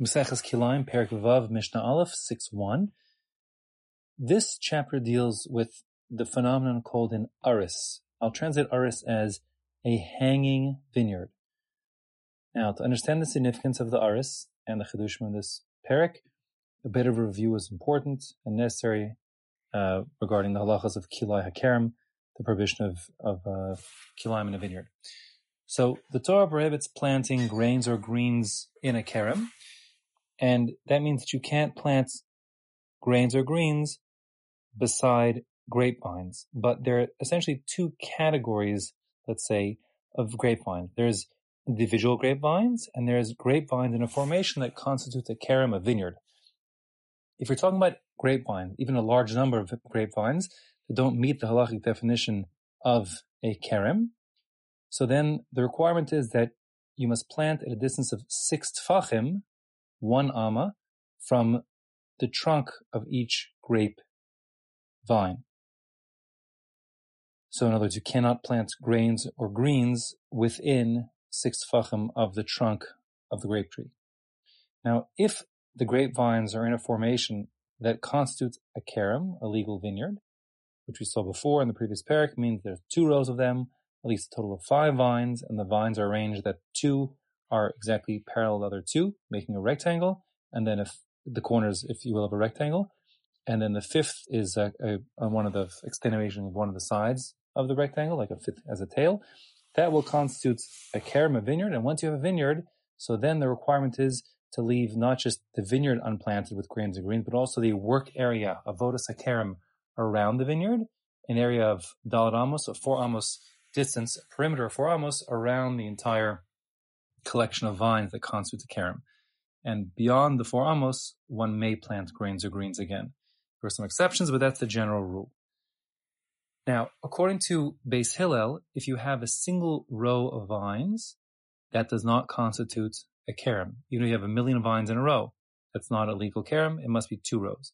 Maseches Kilayim, Perik Vav, Mishnah Aleph, 6.1. This chapter deals with the phenomenon called an aris. I'll translate aris as a hanging vineyard. Now, to understand the significance of the aris and the chedushim in this parak, a bit of review is important and necessary uh, regarding the halachas of kilai hakerem, the prohibition of of uh, kilaim in a vineyard. So the Torah prohibits planting grains or greens in a kerem, and that means that you can't plant grains or greens beside grapevines. But there are essentially two categories, let's say, of grapevines. There's individual grapevines, and there's grapevines in a formation that constitutes a kerem, a vineyard. If you're talking about grapevines, even a large number of grapevines that don't meet the halachic definition of a kerem, so then the requirement is that you must plant at a distance of six tfachim, one amma, from the trunk of each grape vine. So in other words, you cannot plant grains or greens within six tfachim of the trunk of the grape tree. Now, if the grapevines are in a formation that constitutes a kerem, a legal vineyard, which we saw before in the previous parak, means there's two rows of them, at least a total of five vines, and the vines are arranged that two are exactly parallel to the other two, making a rectangle, and then if the corners, if you will, of a rectangle, and then the fifth is a, a, a one of the extenuation of one of the sides of the rectangle, like a fifth as a tail. That will constitute a kerem, a vineyard, and once you have a vineyard, so then the requirement is to leave not just the vineyard unplanted with grains and greens, but also the work area, of avodas hakerem, around the vineyard, an area of daled amos, or four amos distance, perimeter of four amos around the entire collection of vines that constitute the kerem. And beyond the four amos, one may plant grains or greens again. There are some exceptions, but that's the general rule. Now, according to Beis Hillel, if you have a single row of vines, that does not constitute a kerem. Even if you have a million vines in a row, that's not a legal kerem. It must be two rows.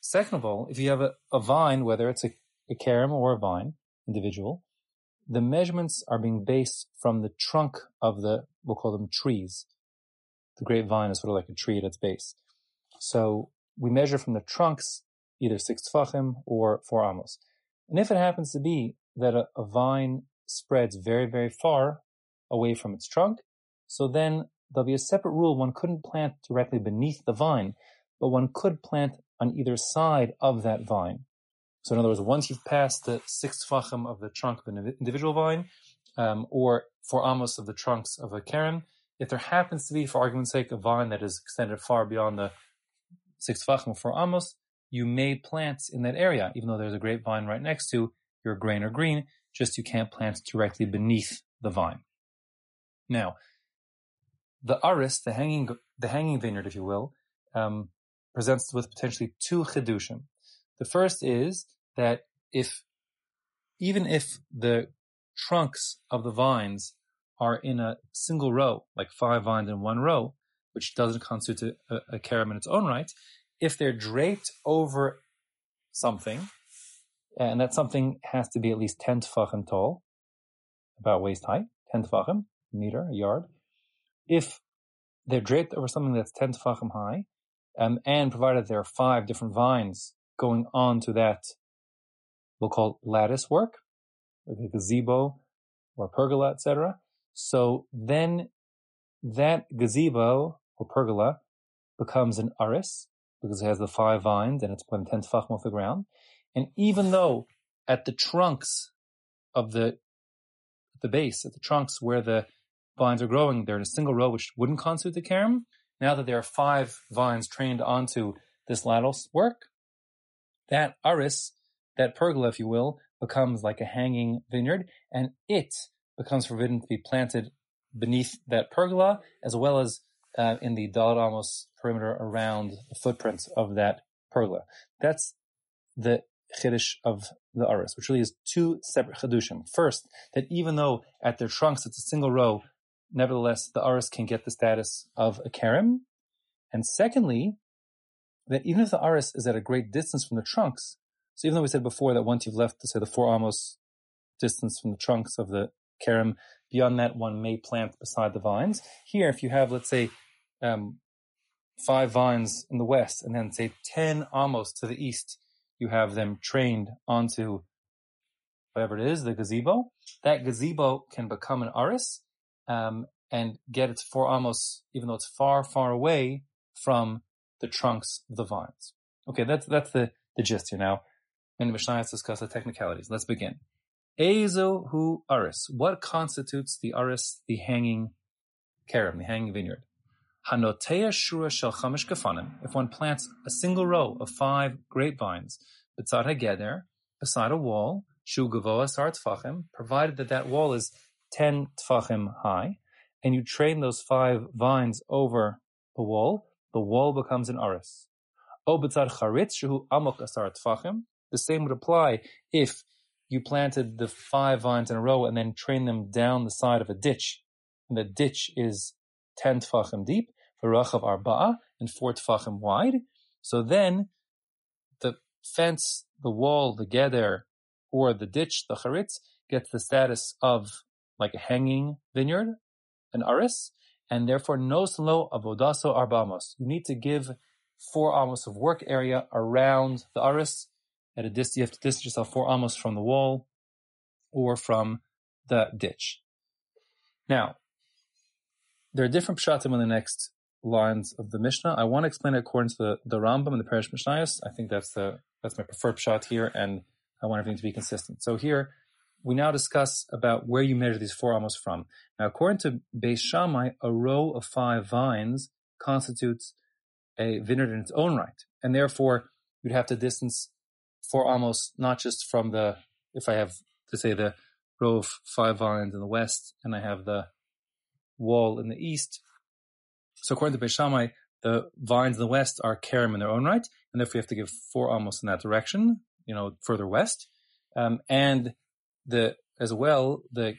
Second of all, if you have a, a vine, whether it's a, a or a vine, individual, the measurements are being based from the trunk of the, we'll call them trees. The grapevine is sort of like a tree at its base. So we measure from the trunks either six tfachim or four amos. And if it happens to be that a, a vine spreads very, very far away from its trunk, so then there'll be a separate rule. One couldn't plant directly beneath the vine, but one could plant on either side of that vine. So in other words, once you've passed the six tfachim of the trunk of an individual vine, um, or four amos of the trunks of a kerem, if there happens to be, for argument's sake, a vine that is extended far beyond the six tfachim or four amos, you may plant in that area, even though there's a grapevine right next to your grain or green, just you can't plant directly beneath the vine. Now, the aris, the hanging, the hanging vineyard, if you will, um, presents with potentially two chidushim. The first is that if, even if the trunks of the vines are in a single row, like five vines in one row, which doesn't constitute a, a kerem in its own right, if they're draped over something, and that something has to be at least 10 tefachim tall, about waist height, 10 tefachim, meter, a yard. If they're draped over something that's 10 tefachim high, um, and provided there are five different vines going on to that, we'll call lattice work, like a gazebo or pergola, etc. So then that gazebo or pergola becomes an aris, because it has the five vines and it's put 10 tefachim off the ground. And even though at the trunks of the, the base, at the trunks where the vines are growing, they're in a single row, which wouldn't constitute the kerem. Now that there are five vines trained onto this lattice work, that aris, that pergola, if you will, becomes like a hanging vineyard, and it becomes forbidden to be planted beneath that pergola, as well as uh, in the daled perimeter around the footprints of that pergola. That's the chiddush of the aris, which really is two separate chidushim. First, that even though at their trunks it's a single row, nevertheless the aris can get the status of a kerem. And secondly, that even if the aris is at a great distance from the trunks, so even though we said before that once you've left, say, the four amos distance from the trunks of the kerem, beyond that one may plant beside the vines. Here, if you have, let's say, um, five vines in the west, and then say 10 amos to the east, you have them trained onto whatever it is, the gazebo, that gazebo can become an aris, um, and get its four amos, even though it's far, far away from the trunks of the vines. Okay, that's, that's the, the gist here now. And has discussed the technicalities. Let's begin. Ezo hu aris. What constitutes the aris, the hanging kerem, the hanging vineyard? Hanotea shura shel chamish gafanim. If one plants a single row of five grapevines, b'tzad hageder, beside a wall, shu sar tfachim, provided that that wall is ten tfachim high, and you train those five vines over the wall, the wall becomes an aris. O charitz shu amok asar tfachim. The same would apply if you planted the five vines in a row and then trained them down the side of a ditch. And the ditch is 10 tfachim deep, v'rachav arba'a, and 4 tfachim wide. So then the fence, the wall, the geder, or the ditch, the charitz, gets the status of like a hanging vineyard, an aris, and therefore no slow avodaso arbamos. You need to give four amos of work area around the aris. At a distance, you have to distance yourself four amos from the wall or from the ditch. Now, there are different pshatim in the next lines of the Mishnah. I want to explain it according to the, the Rambam and the Pirush Mishnayos. I think that's the that's my preferred pshat here, and I want everything to be consistent. So here, we now discuss about where you measure these four amos from. Now, according to Beis Shammai, a row of five vines constitutes a vineyard in its own right, and therefore you'd have to distance four amos not just from the if I have to say the row of five vines in the west, and I have the wall in the east. So according to Beis Shammai, the vines in the west are kerem in their own right, and therefore you have to give four amos in that direction, you know, further west. Um, and the as well, the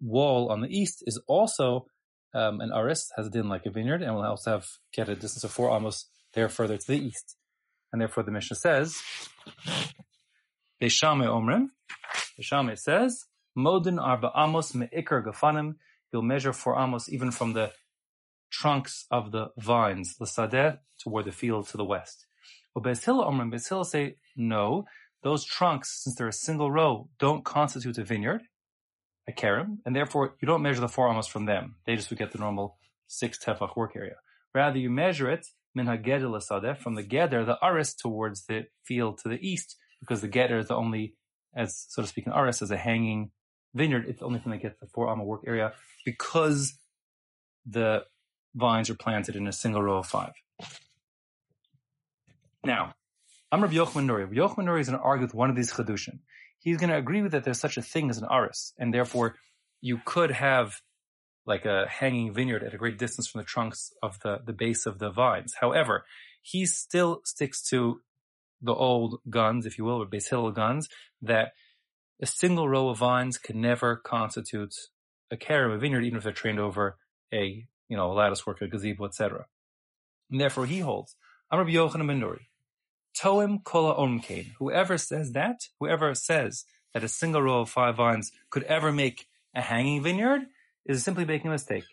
wall on the east is also um, an aris, has a din like a vineyard, and will also have get a distance of four amos there further to the east. And therefore the Mishnah says, Beis Shammai Omrim, Beis Shammai says, Modin arba amos me'ikar gafanim, you'll measure four amos even from the trunks of the vines, the sadeh, toward the field to the west. But Beis Hillel Omrim, Beis Hillel say, no, those trunks, since they're a single row, don't constitute a vineyard, a kerem, and therefore you don't measure the four amos from them. They just would get the normal six tefach work area. Rather, you measure it min hageder from the geder, the aris towards the field to the east, because the geder is the only, as so to speak, an aris as a hanging vineyard. It's the only thing that gets the four amma work area because the vines are planted in a single row of five. Now, I'm Rabbi Yochanan Nuri. Yochanan Nuri is going to argue with one of these chedushim. He's going to agree with that there's such a thing as an aris, and therefore you could have like a hanging vineyard at a great distance from the trunks of the, the base of the vines. However, he still sticks to the old guns, if you will, or Beis Hillel guns, that a single row of vines can never constitute a kerem, a vineyard, even if they're trained over a, you know, a lattice work, a gazebo, etc. And therefore he holds, I'm Rabbi Yochanan ben Nuri, Toim kola omkein. Whoever says that, whoever says that a single row of five vines could ever make a hanging vineyard is simply making a mistake.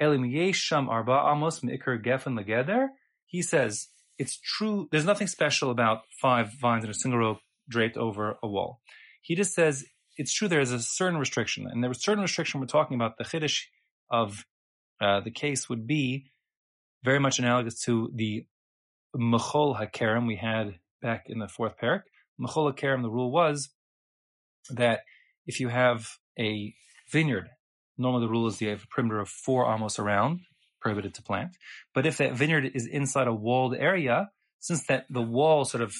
Elim yesham arba amos meikar gefen legeder. He says it's true. There's nothing special about five vines in a single row draped over a wall. He just says it's true. There is a certain restriction, and there was certain restriction we're talking about. The chiddush of uh, the case would be very much analogous to the Mechol HaKerem we had back in the fourth parak. Mechol HaKerem, the rule was that if you have a vineyard, normally the rule is you have a perimeter of four amos around, prohibited to plant. But if that vineyard is inside a walled area, since that the wall sort of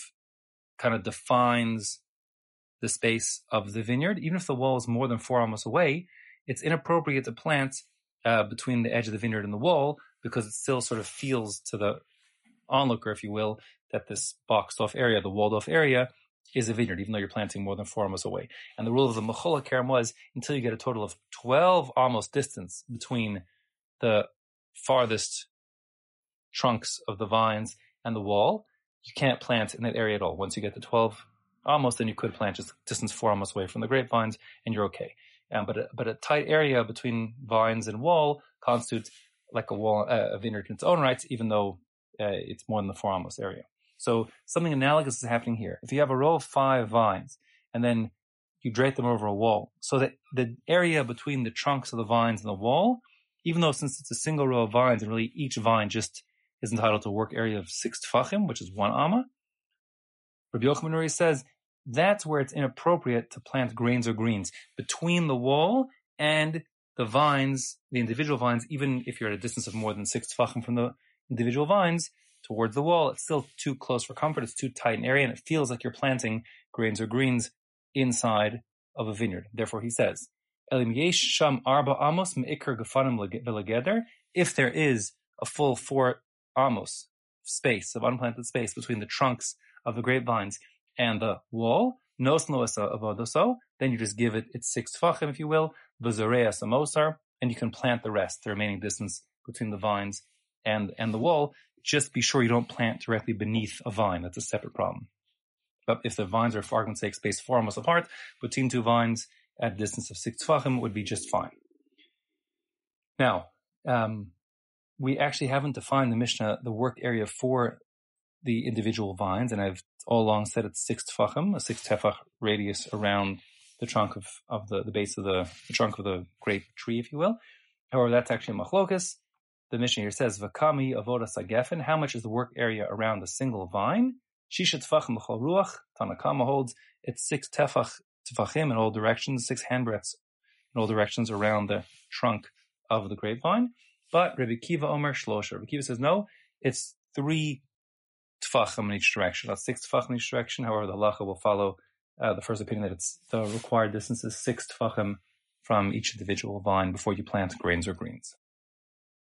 kind of defines the space of the vineyard, even if the wall is more than four amos away, it's inappropriate to plant uh, between the edge of the vineyard and the wall because it still sort of feels to the onlooker, if you will, that this boxed off area, the walled off area, is a vineyard, even though you're planting more than four amos away. And the rule of the Mechol HaKerem was until you get a total of 12 amos distance between the farthest trunks of the vines and the wall, you can't plant in that area at all. Once you get to 12 amos, then you could plant just distance four amos away from the grapevines and you're okay. Um, but, a, but a tight area between vines and wall constitutes like a wall, uh, a vineyard in its own rights, even though uh, it's more than the four amos area. So something analogous is happening here. If you have a row of five vines and then you drape them over a wall, so that the area between the trunks of the vines and the wall, even though since it's a single row of vines and really each vine just is entitled to a work area of six tfachim, which is one amma, Rabbi Yochanan says that's where it's inappropriate to plant grains or greens between the wall and the vines, the individual vines, even if you're at a distance of more than six tefachim from the individual vines towards the wall, it's still too close for comfort. It's too tight an area and it feels like you're planting grains or greens inside of a vineyard. Therefore, he says, If there is a full four amos space of unplanted space between the trunks of the grapevines and the wall, nos avodoso, then you just give it its six tfachim, if you will, v'zorea samosar, and you can plant the rest, the remaining distance between the vines and, and the wall. Just be sure you don't plant directly beneath a vine. That's a separate problem. But if the vines are, for argument's sake, spaced four amos apart, between two vines at a distance of six tfachim would be just fine. Now, um, we actually haven't defined the Mishnah, the work area for the individual vines, and I've all along said it's six tefachim, a six tefach radius around the trunk of, of the, the base of the, the trunk of the grape tree, if you will. However, that's actually a machlokas. The Mishnah here says, Vakami avoda sagefen, how much is the work area around a single vine? Shisha tefachim l'chol ruach, Tanna Kamma holds, it's six tefach tefachim in all directions, six handbreadths in all directions around the trunk of the grapevine. But Rabbi Akiva Omer Shlosha. Rabbi Akiva says, no, it's three tfachim in each direction. That's six tfachim in each direction. However, the halacha will follow uh, the first opinion that it's the required distance is six tfachim from each individual vine before you plant grains or greens.